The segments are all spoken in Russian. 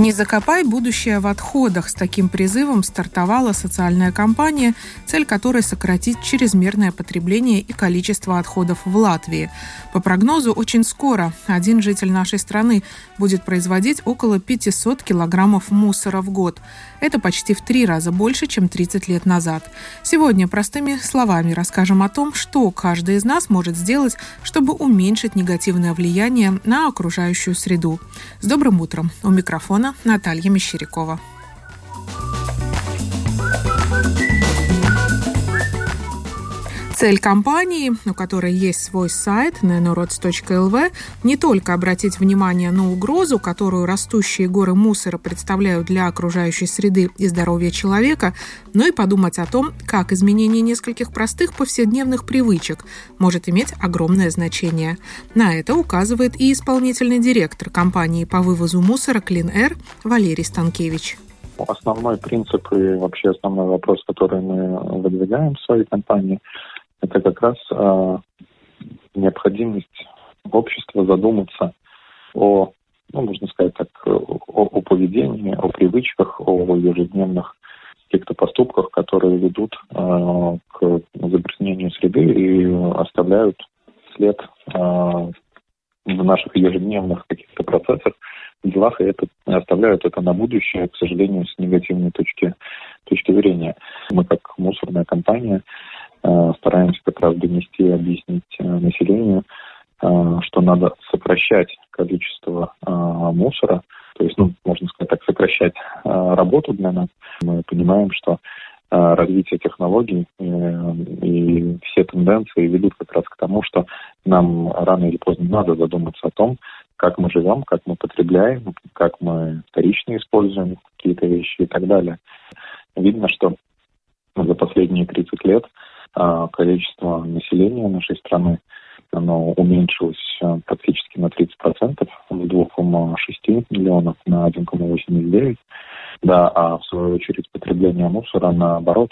«Не закопай будущее в отходах» с таким призывом стартовала социальная кампания, цель которой сократить чрезмерное потребление и количество отходов в Латвии. По прогнозу, очень скоро один житель нашей страны будет производить около 500 килограммов мусора в год. Это почти в три раза больше, чем 30 лет назад. Сегодня простыми словами расскажем о том, что каждый из нас может сделать, чтобы уменьшить негативное влияние на окружающую среду. С добрым утром! У микрофона Наталья Мещерякова. Цель компании, у которой есть свой сайт nanorods.lv, не только обратить внимание на угрозу, которую растущие горы мусора представляют для окружающей среды и здоровья человека, но и подумать о том, как изменение нескольких простых повседневных привычек может иметь огромное значение. На это указывает и исполнительный директор компании по вывозу мусора Clean Air Валерий Станкевич основной принцип и вообще основной вопрос, который мы выдвигаем в своей компании, это как раз э, необходимость общества задуматься о, ну, можно сказать так, о, о поведении, о привычках, о ежедневных каких-то поступках, которые ведут э, к загрязнению среды и оставляют след э, в наших ежедневных каких-то процессах, делах, и это оставляют это на будущее, к сожалению, с негативной точки, точки зрения. Мы как мусорная компания стараемся как раз донести и объяснить э, населению, э, что надо сокращать количество мусора, то есть, ну, можно сказать так, сокращать работу для нас. Мы понимаем, что развитие технологий и все тенденции ведут как раз к тому, что нам рано или поздно надо задуматься о том, как мы живем, как мы потребляем, как мы вторично используем какие-то вещи и так далее. Видно, что за последние 30 лет количество населения нашей страны оно уменьшилось а, практически на 30%, с 2,6 миллионов на 1,89. Да, а в свою очередь потребление мусора, наоборот,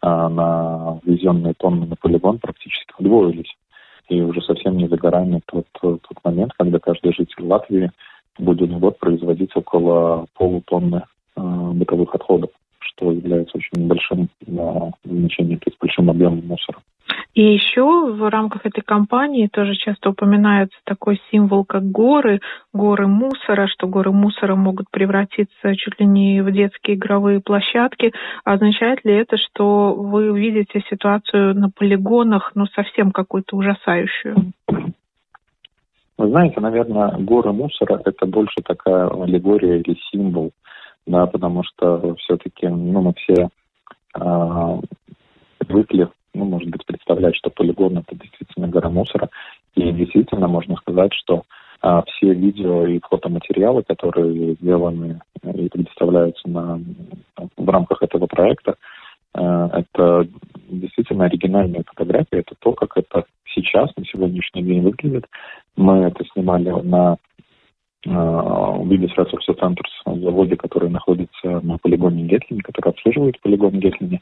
а, на ввезенные тонны на полигон практически удвоились. И уже совсем не за горами тот, тот момент, когда каждый житель Латвии будет в год производить около полутонны бытовых отходов что является очень большим на значением, то есть большим объемом мусора. И еще в рамках этой кампании тоже часто упоминается такой символ, как горы, горы мусора, что горы мусора могут превратиться чуть ли не в детские игровые площадки. Означает ли это, что вы видите ситуацию на полигонах, ну, совсем какую-то ужасающую? Вы знаете, наверное, горы мусора – это больше такая аллегория или символ да, потому что все-таки, ну, мы все э, привыкли, ну, может быть, представлять, что полигон это действительно гора мусора, и действительно можно сказать, что э, все видео и фотоматериалы, которые сделаны и предоставляются на, в рамках этого проекта, э, это действительно оригинальные фотографии, это то, как это сейчас, на сегодняшний день выглядит. Мы это снимали на Business Resource Centers в заводе, который находится на полигоне Гетлини, который обслуживает полигон Гетлини.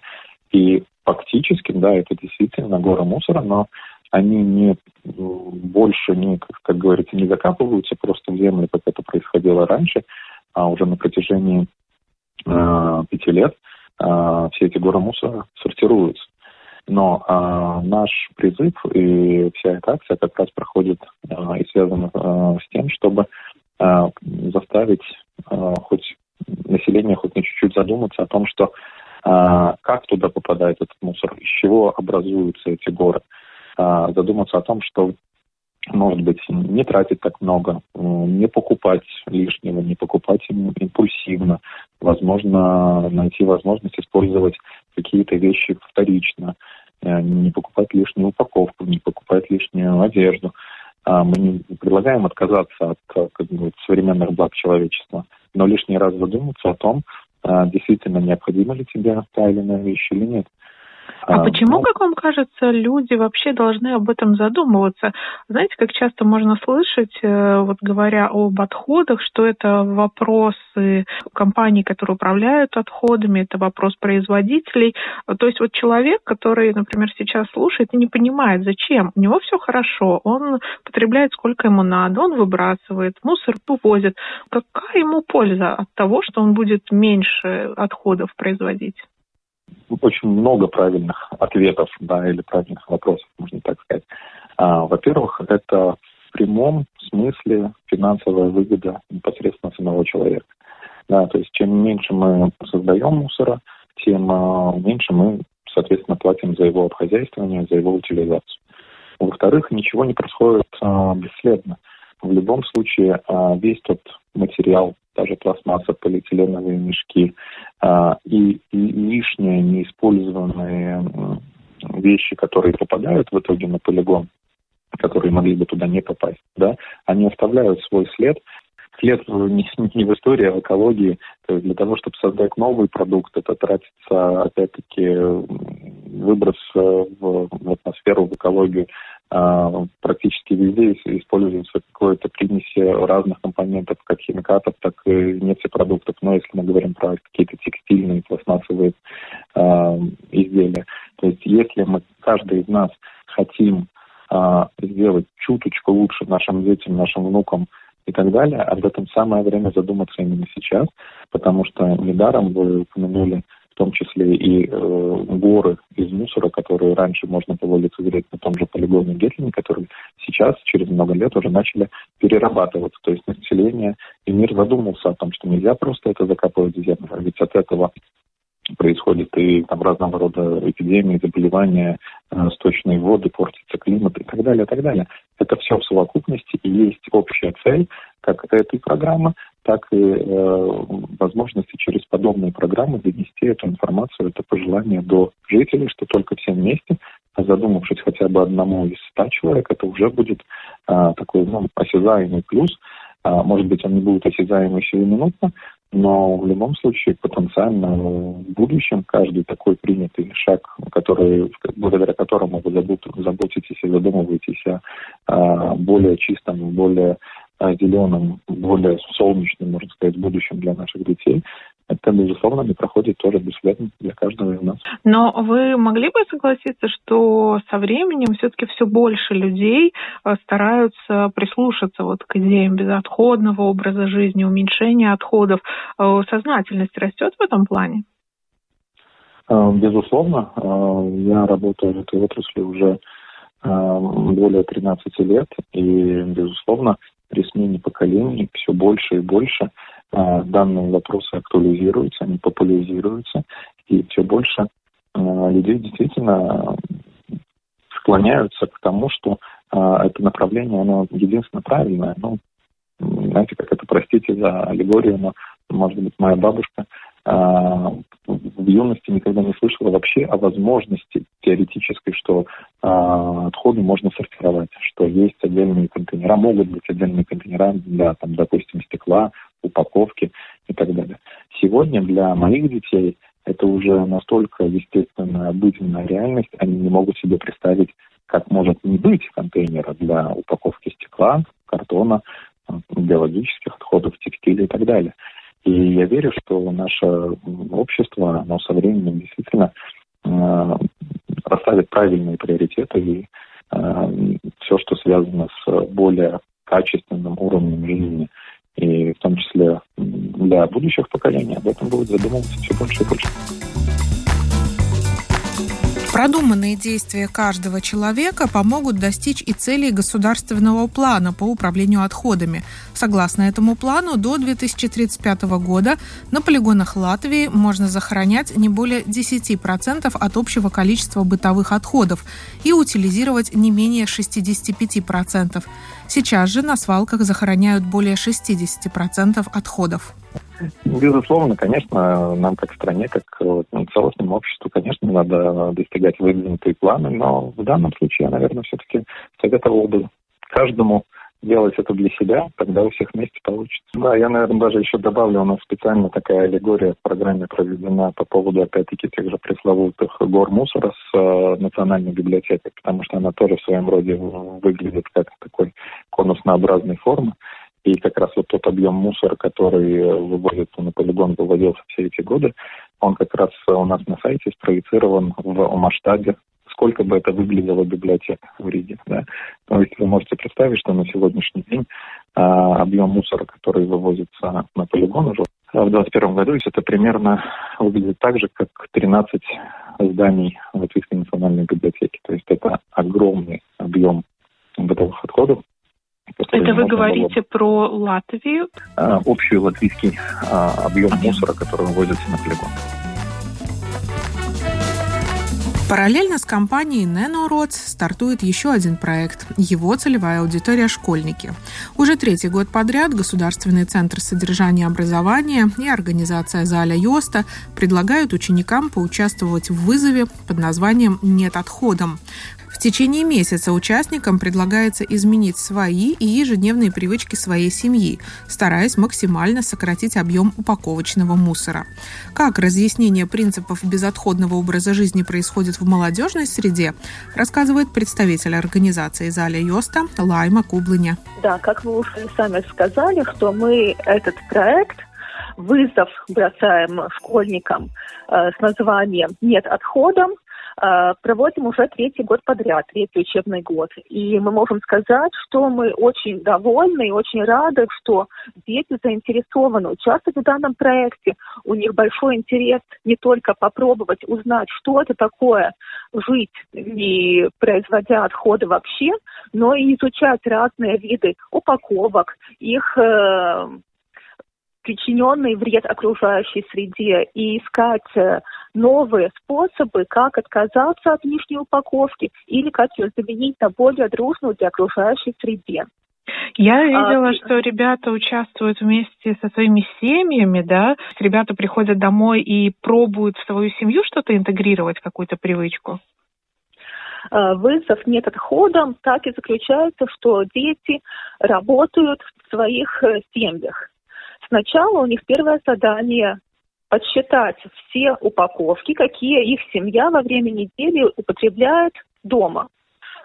И фактически, да, это действительно гора мусора, но они не больше не, как, как говорится, не закапываются просто в землю, как это происходило раньше, а уже на протяжении э, пяти лет э, все эти горы мусора сортируются. Но э, наш призыв и вся эта акция как раз проходит э, и связана э, с тем, чтобы заставить э, хоть население хоть на чуть-чуть задуматься о том, что э, как туда попадает этот мусор, из чего образуются эти горы, задуматься о том, что может быть, не тратить так много, не покупать лишнего, не покупать импульсивно, возможно, найти возможность использовать какие-то вещи вторично, не покупать лишнюю упаковку, не покупать лишнюю одежду. А, мы не предлагаем отказаться от как бы, современных благ человечества, но лишний раз задуматься о том, а, действительно необходима ли тебе та или иная вещь или нет. А, а почему, ну, как вам кажется, люди вообще должны об этом задумываться? Знаете, как часто можно слышать, э, вот говоря об отходах, что это вопросы компаний, которые управляют отходами, это вопрос производителей. То есть вот человек, который, например, сейчас слушает и не понимает, зачем, у него все хорошо, он потребляет сколько ему надо, он выбрасывает, мусор увозит. Какая ему польза от того, что он будет меньше отходов производить? Очень много правильных ответов, да, или правильных вопросов, можно так сказать. А, во-первых, это в прямом смысле финансовая выгода непосредственно самого человека. Да, то есть чем меньше мы создаем мусора, тем а, меньше мы, соответственно, платим за его обхозяйствование, за его утилизацию. Во-вторых, ничего не происходит а, бесследно. В любом случае, а, весь тот материал, даже пластмасса, полиэтиленовые мешки а, и, лишние неиспользованные вещи, которые попадают в итоге на полигон, которые могли бы туда не попасть, да, они оставляют свой след, след не, не в истории, а в экологии. То есть для того, чтобы создать новый продукт, это тратится, опять-таки, выброс в, в атмосферу, в экологию практически везде используется какое-то примеси разных компонентов, как химикатов, так и нефтепродуктов. Но если мы говорим про какие-то текстильные, пластмассовые э, изделия, то есть если мы, каждый из нас хотим э, сделать чуточку лучше нашим детям, нашим внукам и так далее, об этом самое время задуматься именно сейчас, потому что недаром вы упомянули в том числе и э, горы из мусора, которые раньше можно было лицезреть на том же полигоне Гетлин, которые сейчас, через много лет, уже начали перерабатываться. То есть население и мир задумался о том, что нельзя просто это закапывать в землю, а ведь от этого происходит и там разного рода эпидемии, заболевания, э, сточные воды, портится климат и так далее, и так далее. Это все в совокупности, и есть общая цель как этой программы, так и э, возможности через подобные программы донести эту информацию, это пожелание до жителей, что только все вместе, задумавшись хотя бы одному из ста человек, это уже будет э, такой ну, осязаемый плюс. Э, может быть, он не будет осязаемый сиюминутно, но в любом случае потенциально в будущем каждый такой принятый шаг, который, благодаря которому вы заботитесь и задумываетесь о более чистом, более зеленым, более солнечным, можно сказать, будущем для наших детей, это, безусловно, не проходит тоже бесследно для каждого из нас. Но вы могли бы согласиться, что со временем все-таки все больше людей э, стараются прислушаться вот к идеям безотходного образа жизни, уменьшения отходов. Э, сознательность растет в этом плане? Э, безусловно. Я работаю в этой отрасли уже более 13 лет, и, безусловно, при смене поколений все больше и больше э, данные вопросы актуализируются, они популяризируются, и все больше э, людей действительно склоняются к тому, что э, это направление, оно единственно правильное. Ну, знаете, как это, простите за аллегорию, но, может быть, моя бабушка а, в юности никогда не слышала вообще о возможности теоретической, что а, отходы можно сортировать, что есть отдельные контейнера, могут быть отдельные контейнера для, там, допустим, стекла, упаковки и так далее. Сегодня для моих детей это уже настолько естественная, обыденная реальность, они не могут себе представить, как может не быть контейнера для упаковки стекла, картона, биологических отходов, текстиля и так далее. И я верю, что наше общество, оно со временем действительно э, расставит правильные приоритеты и э, все, что связано с более качественным уровнем жизни, и в том числе для будущих поколений, об этом будет задумываться все больше и больше. Продуманные действия каждого человека помогут достичь и целей государственного плана по управлению отходами. Согласно этому плану, до 2035 года на полигонах Латвии можно захоронять не более 10% от общего количества бытовых отходов и утилизировать не менее 65%. Сейчас же на свалках захороняют более 60% отходов. Безусловно, конечно, нам как стране, как ну, целостному обществу, конечно, надо достигать выдвинутые планы, но в данном случае я, наверное, все-таки советовал бы каждому делать это для себя, тогда у всех вместе получится. Да, я, наверное, даже еще добавлю, у нас специально такая аллегория в программе проведена по поводу, опять-таки, тех же пресловутых гор мусора с э, национальной библиотекой, потому что она тоже в своем роде выглядит как такой конуснообразной формы. И как раз вот тот объем мусора, который вывозится на полигон, выводился все эти годы, он как раз у нас на сайте спроецирован в масштабе сколько бы это выглядело библиотека в Риге. Да? То есть вы можете представить, что на сегодняшний день а, объем мусора, который вывозится на полигон уже в 2021 году, есть это примерно выглядит так же, как 13 зданий Латвийской национальной библиотеки. То есть это огромный объем бытовых отходов, это вы говорите было... про Латвию? А, общий латвийский а, объем мусора, который вывозится на полигон. Параллельно с компанией NanoRods стартует еще один проект. Его целевая аудитория – школьники. Уже третий год подряд Государственный центр содержания образования и организация Заля Йоста предлагают ученикам поучаствовать в вызове под названием «Нет отходом». В течение месяца участникам предлагается изменить свои и ежедневные привычки своей семьи, стараясь максимально сократить объем упаковочного мусора. Как разъяснение принципов безотходного образа жизни происходит в молодежной среде, рассказывает представитель организации Заля Йоста Лайма Кублыня. Да, как вы уже сами сказали, что мы этот проект вызов бросаем школьникам э, с названием «Нет отходом», проводим уже третий год подряд, третий учебный год. И мы можем сказать, что мы очень довольны и очень рады, что дети заинтересованы участвовать в данном проекте. У них большой интерес не только попробовать узнать, что это такое жить, не производя отходы вообще, но и изучать разные виды упаковок, их э, причиненный вред окружающей среде и искать э, новые способы, как отказаться от лишней упаковки или как ее заменить на более дружную для окружающей среде. Я а, видела, а, что ребята участвуют вместе со своими семьями, да? Ребята приходят домой и пробуют в свою семью что-то интегрировать, какую-то привычку. А, вызов нет отходом так и заключается, что дети работают в своих э, семьях. Сначала у них первое задание подсчитать все упаковки, какие их семья во время недели употребляет дома.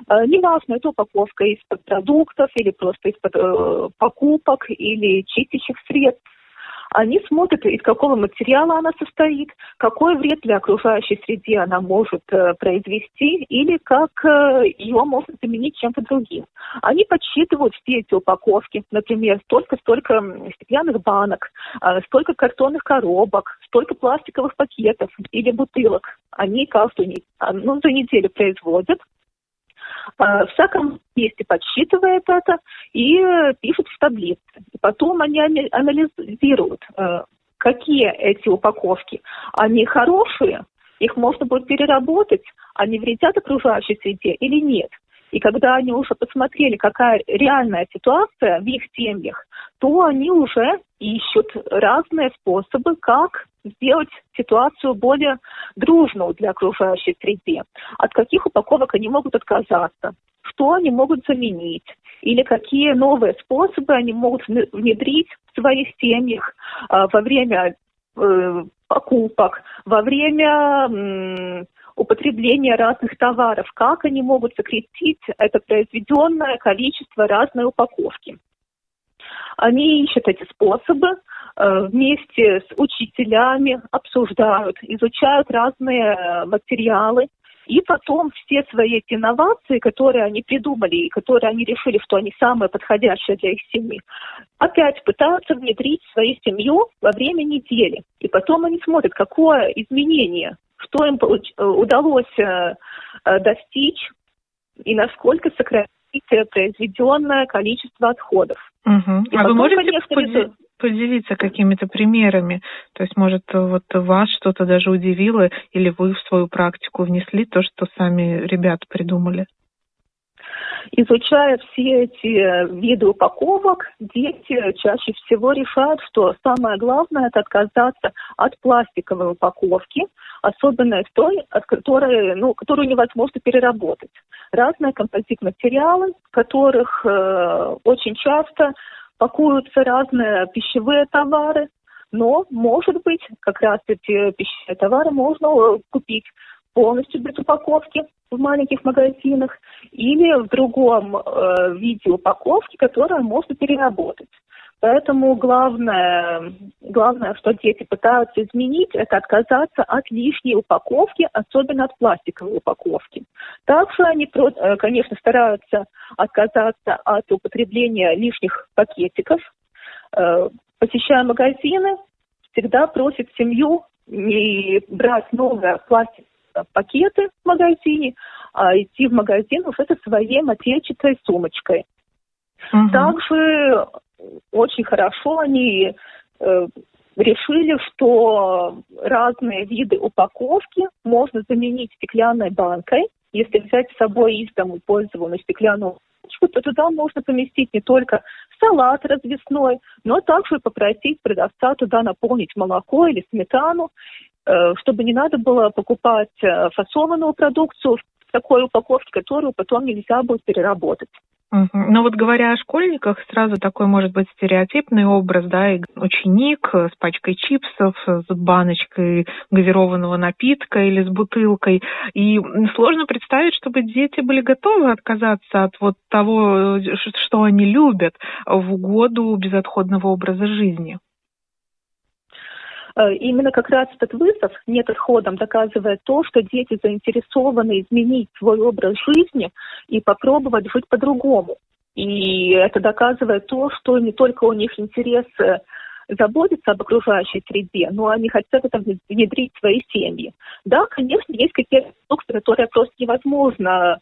Э, неважно, это упаковка из-под продуктов или просто из-под э, покупок или чистящих средств. Они смотрят, из какого материала она состоит, какой вред для окружающей среде она может э, произвести или как э, ее можно заменить чем-то другим. Они подсчитывают все эти упаковки, например, столько-столько стеклянных банок, э, столько картонных коробок, столько пластиковых пакетов или бутылок. Они каждую ну, за неделю производят, в всяком месте подсчитывает это и э, пишет в таблице. Потом они анализируют, э, какие эти упаковки. Они хорошие, их можно будет переработать, они вредят окружающей среде или нет. И когда они уже посмотрели, какая реальная ситуация в их семьях, то они уже ищут разные способы, как сделать ситуацию более дружную для окружающей среды. От каких упаковок они могут отказаться, что они могут заменить, или какие новые способы они могут внедрить в своих семьях э, во время э, покупок, во время употребления разных товаров, как они могут сократить это произведенное количество разной упаковки. Они ищут эти способы, э, вместе с учителями обсуждают, изучают разные э, материалы, и потом все свои эти инновации, которые они придумали и которые они решили, что они самые подходящие для их семьи, опять пытаются внедрить в свою семью во время недели. И потом они смотрят, какое изменение, что им э, удалось достичь и насколько сократить произведенное количество отходов. Угу. а вы можете конечно, поди- поделиться какими-то примерами? То есть, может, вот вас что-то даже удивило, или вы в свою практику внесли то, что сами ребята придумали? Изучая все эти виды упаковок, дети чаще всего решают, что самое главное – это отказаться от пластиковой упаковки, особенно той, от которой, ну, которую невозможно переработать. Разные композит-материалы, в которых э, очень часто пакуются разные пищевые товары, но, может быть, как раз эти пищевые товары можно э, купить полностью без упаковки в маленьких магазинах или в другом э, виде упаковки, которую можно переработать. Поэтому главное, главное, что дети пытаются изменить, это отказаться от лишней упаковки, особенно от пластиковой упаковки. Также они, э, конечно, стараются отказаться от употребления лишних пакетиков. Э, посещая магазины, всегда просят семью не брать новые пластиковые пакеты в магазине, а идти в магазин уже со своей матерчатой сумочкой. Угу. Также очень хорошо они э, решили, что разные виды упаковки можно заменить стеклянной банкой. Если взять с собой из дому пользованную стеклянную баночку, то туда можно поместить не только салат развесной, но также попросить продавца туда наполнить молоко или сметану, э, чтобы не надо было покупать э, фасованную продукцию в такой упаковке, которую потом нельзя будет переработать. Но вот говоря о школьниках, сразу такой может быть стереотипный образ, да, и ученик с пачкой чипсов, с баночкой газированного напитка или с бутылкой. И сложно представить, чтобы дети были готовы отказаться от вот того, что они любят в угоду безотходного образа жизни. Э, именно как раз этот вызов нет отходом доказывает то, что дети заинтересованы изменить свой образ жизни и попробовать жить по-другому. И это доказывает то, что не только у них интерес заботиться об окружающей среде, но они хотят это внедрить в свои семьи. Да, конечно, есть какие-то продукты, которые просто невозможно э,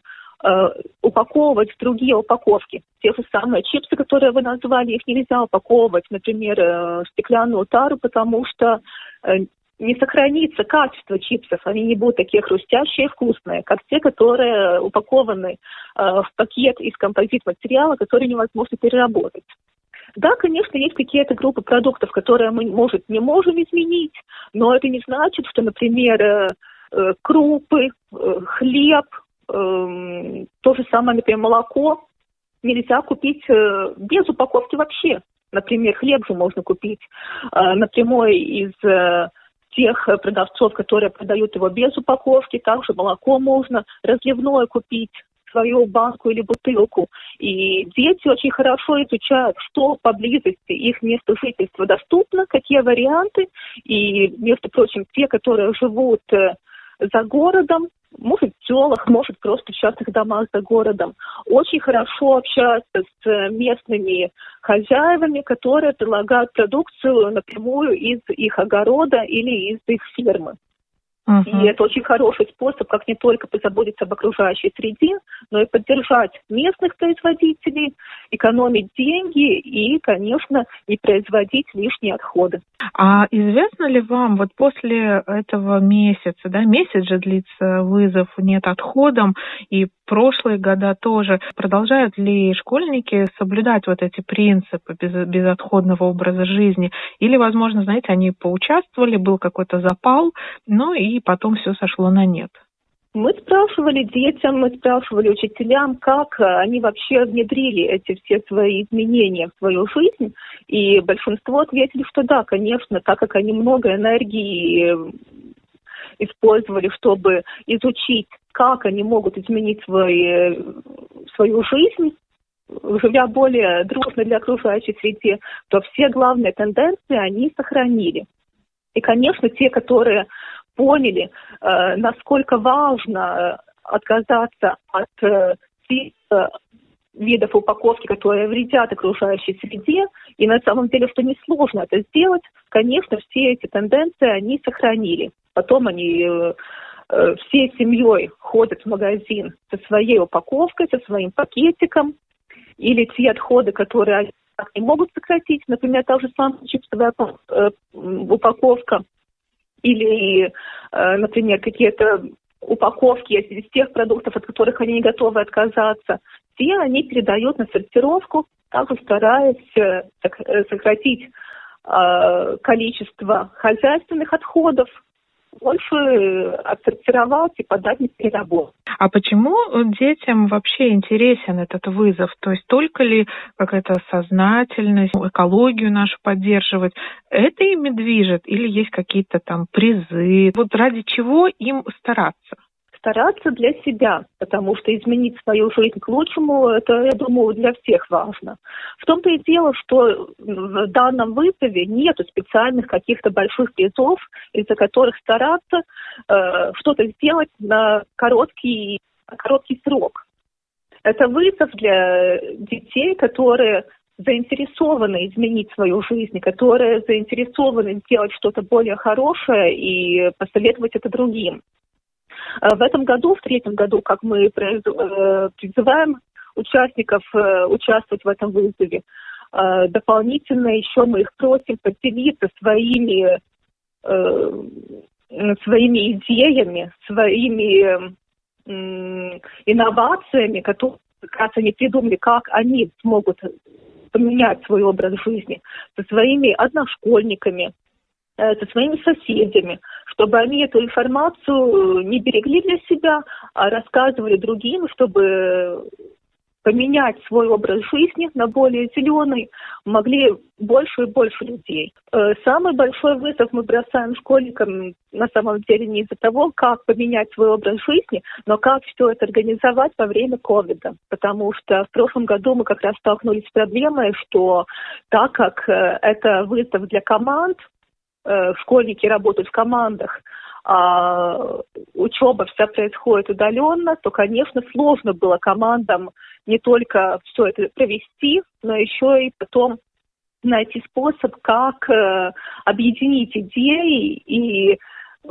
упаковывать в другие упаковки. Те же самые чипсы, которые вы назвали, их нельзя упаковывать, например, э, в стеклянную тару, потому что э, не сохранится качество чипсов, они не будут такие хрустящие и вкусные, как те, которые упакованы э, в пакет из композит-материала, который невозможно переработать. Да, конечно, есть какие-то группы продуктов, которые мы, может, не можем изменить, но это не значит, что, например, э, э крупы, э, хлеб, э, то же самое, например, молоко нельзя купить э, без упаковки вообще. Например, хлеб же можно купить э, напрямую из э, тех продавцов, которые продают его без упаковки. Также молоко можно разливное купить свою банку или бутылку. И дети очень хорошо изучают, что поблизости их место жительства доступно, какие варианты. И, между прочим, те, которые живут за городом, может в селах, может просто в частных домах за городом. Очень хорошо общаться с э, местными хозяевами, которые предлагают продукцию напрямую из их огорода или из их фермы. Uh-huh. И это очень хороший способ, как не только позаботиться об окружающей среде, но и поддержать местных производителей, экономить деньги и, конечно, не производить лишние отходы. А известно ли вам, вот после этого месяца, да, месяц же длится вызов «нет отходом», и прошлые года тоже, продолжают ли школьники соблюдать вот эти принципы без, безотходного образа жизни? Или, возможно, знаете, они поучаствовали, был какой-то запал, ну и потом все сошло на нет? Мы спрашивали детям, мы спрашивали учителям, как они вообще внедрили эти все свои изменения в свою жизнь. И большинство ответили, что да, конечно, так как они много энергии использовали, чтобы изучить, как они могут изменить свои, свою жизнь, живя более дружно для окружающей среды, то все главные тенденции они сохранили. И, конечно, те, которые поняли, э, насколько важно э, отказаться от э, видов упаковки, которые вредят окружающей среде, и на самом деле, что несложно это сделать, конечно, все эти тенденции они сохранили. Потом они всей семьей ходят в магазин со своей упаковкой, со своим пакетиком, или те отходы, которые они могут сократить, например, та же самая чипсовая упаковка, или, э, например, какие-то упаковки из тех продуктов, от которых они не готовы отказаться. Где они передают на сортировку, также стараясь э, э, сократить э, количество хозяйственных отходов, больше отсортировать и подать на переработку. А почему детям вообще интересен этот вызов? То есть только ли какая-то сознательность, экологию нашу поддерживать, это ими движет или есть какие-то там призы? Вот ради чего им стараться? Стараться для себя, потому что изменить свою жизнь к лучшему, это, я думаю, для всех важно. В том-то и дело, что в данном вызове нет специальных каких-то больших призов, из-за которых стараться э, что-то сделать на короткий, короткий срок. Это вызов для детей, которые заинтересованы изменить свою жизнь, которые заинтересованы сделать что-то более хорошее и посоветовать это другим. Э, в этом году, в третьем году, как мы э, призываем участников э, участвовать в этом вызове, дополнительно еще мы их просим поделиться своими, своими идеями, своими инновациями, которые как раз они придумали, как они смогут поменять свой образ жизни со своими одношкольниками, со своими соседями, чтобы они эту информацию не берегли для себя, а рассказывали другим, чтобы поменять свой образ жизни на более зеленый могли больше и больше людей. Э, самый большой вызов мы бросаем школьникам на самом деле не из-за того, как поменять свой образ жизни, но как все это организовать во время ковида. Потому что в прошлом году мы как раз столкнулись с проблемой, что так как э, это вызов для команд, Э, школьники работают в командах, а учеба вся происходит удаленно, то, конечно, сложно было командам не только все это провести, но еще и потом найти способ, как э, объединить идеи и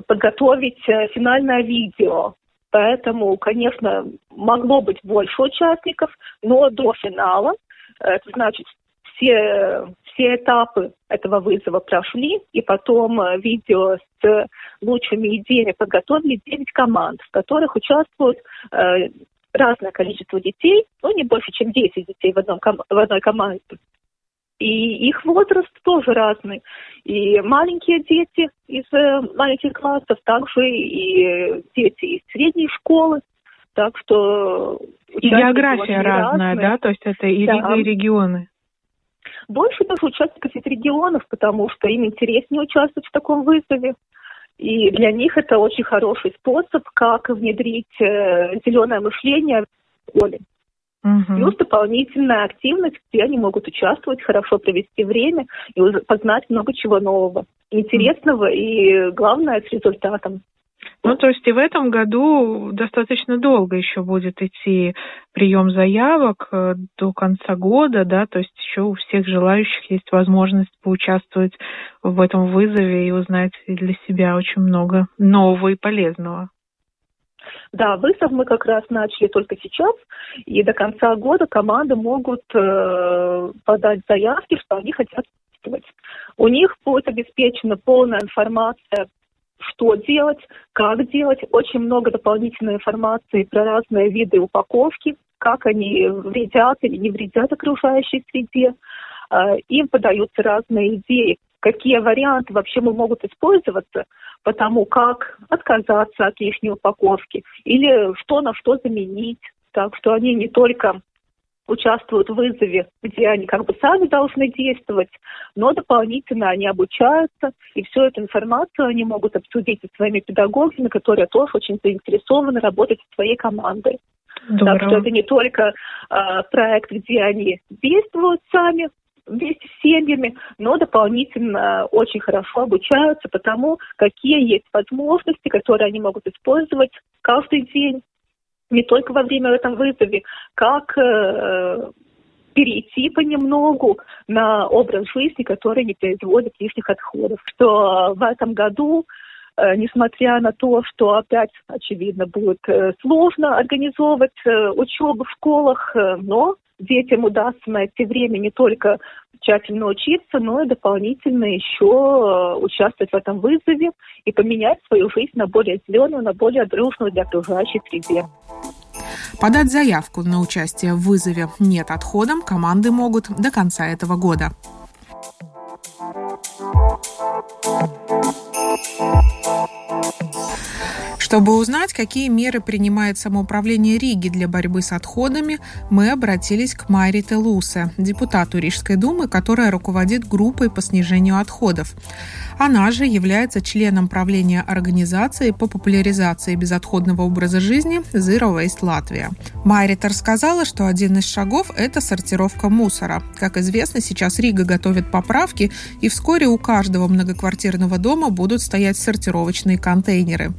подготовить э, финальное видео. Поэтому, конечно, могло быть больше участников, но до финала, это значит все, все этапы этого вызова прошли, и потом э, видео с лучшими идеями подготовили 9 команд, в которых участвуют э, разное количество детей, ну, не больше, чем 10 детей в, одном, в одной команде. И их возраст тоже разный. И маленькие дети из э, маленьких классов, также и дети из средней школы. Так что... И география разная, разные. да? То есть это и, да. и регионы больше даже участников из регионов, потому что им интереснее участвовать в таком вызове. И для них это очень хороший способ, как внедрить э, зеленое мышление в школе. Угу. Плюс дополнительная активность, где они могут участвовать, хорошо провести время и познать много чего нового, интересного и, главное, с результатом. Ну, то есть и в этом году достаточно долго еще будет идти прием заявок э, до конца года, да, то есть еще у всех желающих есть возможность поучаствовать в этом вызове и узнать для себя очень много нового и полезного. Да, вызов мы как раз начали только сейчас, и до конца года команды могут э, подать заявки, что они хотят участвовать. У них будет обеспечена полная информация что делать, как делать. Очень много дополнительной информации про разные виды упаковки, как они вредят или не вредят окружающей среде. А, им подаются разные идеи, какие варианты вообще могут использоваться, потому как отказаться от лишней упаковки или что на что заменить. Так что они не только участвуют в вызове, где они как бы сами должны действовать, но дополнительно они обучаются, и всю эту информацию они могут обсудить со своими педагогами, которые тоже очень заинтересованы работать со своей командой. Здорово. Так что это не только э, проект, где они действуют сами, вместе с семьями, но дополнительно очень хорошо обучаются потому, какие есть возможности, которые они могут использовать каждый день не только во время этого вызове, как э, перейти понемногу на образ жизни, который не производит лишних отходов. Что в этом году, э, несмотря на то, что опять, очевидно, будет э, сложно организовывать э, учебу в школах, но детям удастся найти время не только тщательно учиться, но и дополнительно еще э, участвовать в этом вызове и поменять свою жизнь на более зеленую, на более дружную для окружающей среды. Подать заявку на участие в вызове «Нет отходам» команды могут до конца этого года. Чтобы узнать, какие меры принимает самоуправление Риги для борьбы с отходами, мы обратились к Майре Телусе, депутату Рижской думы, которая руководит группой по снижению отходов. Она же является членом правления организации по популяризации безотходного образа жизни Zero Waste Латвия. Майрита рассказала, что один из шагов – это сортировка мусора. Как известно, сейчас Рига готовит поправки, и вскоре у каждого многоквартирного дома будут стоять сортировочные контейнеры.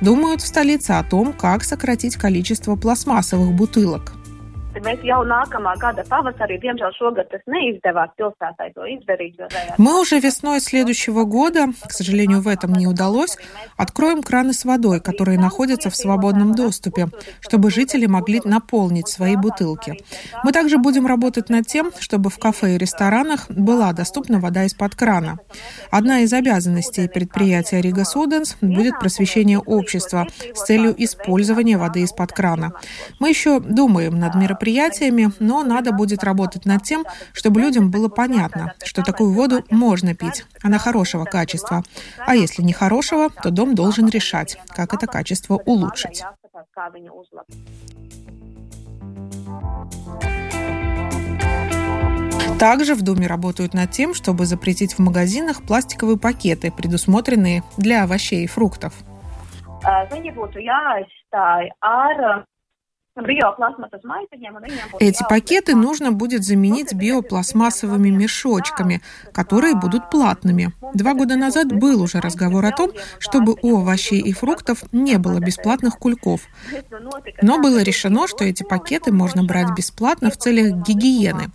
Думают в столице о том, как сократить количество пластмассовых бутылок. Mēs jau nākamā gada pavasarī, diemžēl šogad tas neizdevās pilsētai to издарить. Мы уже весной следующего года, к сожалению, в этом не удалось, откроем краны с водой, которые находятся в свободном доступе, чтобы жители могли наполнить свои бутылки. Мы также будем работать над тем, чтобы в кафе и ресторанах была доступна вода из-под крана. Одна из обязанностей предприятия Рига Суденс будет просвещение общества с целью использования воды из-под крана. Мы еще думаем над мероприятием мероприятиями, но надо будет работать над тем, чтобы людям было понятно, что такую воду можно пить. Она хорошего качества. А если не хорошего, то дом должен решать, как это качество улучшить. Также в Думе работают над тем, чтобы запретить в магазинах пластиковые пакеты, предусмотренные для овощей и фруктов. Эти пакеты нужно будет заменить биопластмассовыми мешочками, которые будут платными. Два года назад был уже разговор о том, чтобы у овощей и фруктов не было бесплатных кульков. Но было решено, что эти пакеты можно брать бесплатно в целях гигиены.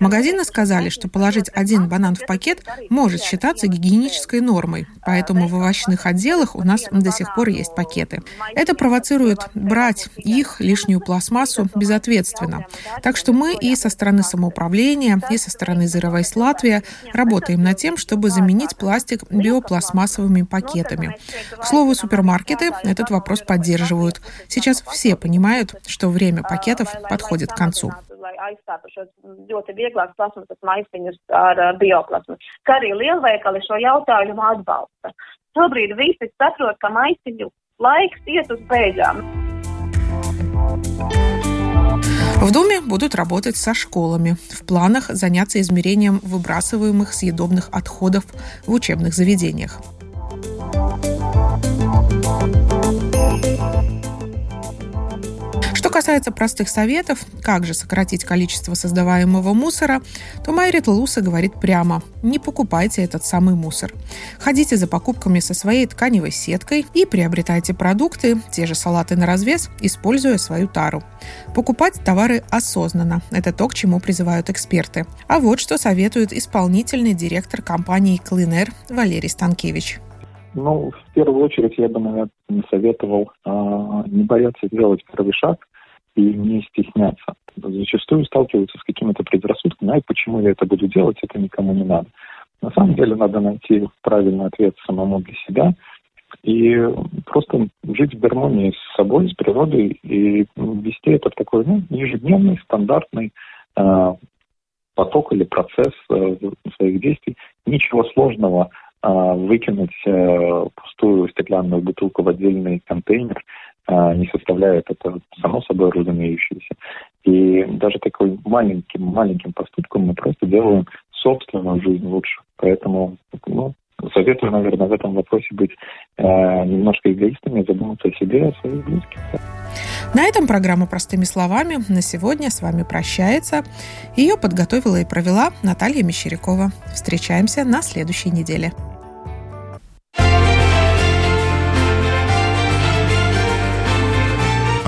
Магазины сказали, что положить один банан в пакет может считаться гигиенической нормой, поэтому в овощных отделах у нас до сих пор есть пакеты. Это провоцирует брать их лишнюю пластмассу безответственно. Так что мы и со стороны самоуправления, и со стороны Zero Waste Латвия работаем над тем, чтобы заменить пластик биопластмассовыми пакетами. К слову, супермаркеты этот вопрос поддерживают. Сейчас все понимают, что время пакетов подходит к концу aizstātu šos ļoti vieglās plasmasas maisiņus ar bioplasmu. В Думе будут работать со школами. В планах заняться измерением выбрасываемых съедобных отходов в учебных заведениях. Касается простых советов, как же сократить количество создаваемого мусора, то Майрит Луса говорит прямо – не покупайте этот самый мусор. Ходите за покупками со своей тканевой сеткой и приобретайте продукты, те же салаты на развес, используя свою тару. Покупать товары осознанно – это то, к чему призывают эксперты. А вот что советует исполнительный директор компании Clean Валерий Станкевич. Ну, в первую очередь я бы, наверное, советовал а, не бояться сделать первый шаг, и не стесняться. Зачастую сталкиваются с какими-то предрассудками, а почему я это буду делать, это никому не надо. На самом деле надо найти правильный ответ самому для себя и просто жить в гармонии с собой, с природой и вести этот такой ну, ежедневный, стандартный э, поток или процесс э, своих действий. Ничего сложного э, выкинуть э, пустую стеклянную бутылку в отдельный контейнер – не составляет это само собой разумеющееся. И даже такой маленьким, маленьким поступком мы просто делаем собственную жизнь лучше. Поэтому, ну, советую, наверное, в этом вопросе быть э, немножко эгоистами, задуматься о себе о своих близких. На этом программа «Простыми словами» на сегодня с вами прощается. Ее подготовила и провела Наталья Мещерякова. Встречаемся на следующей неделе.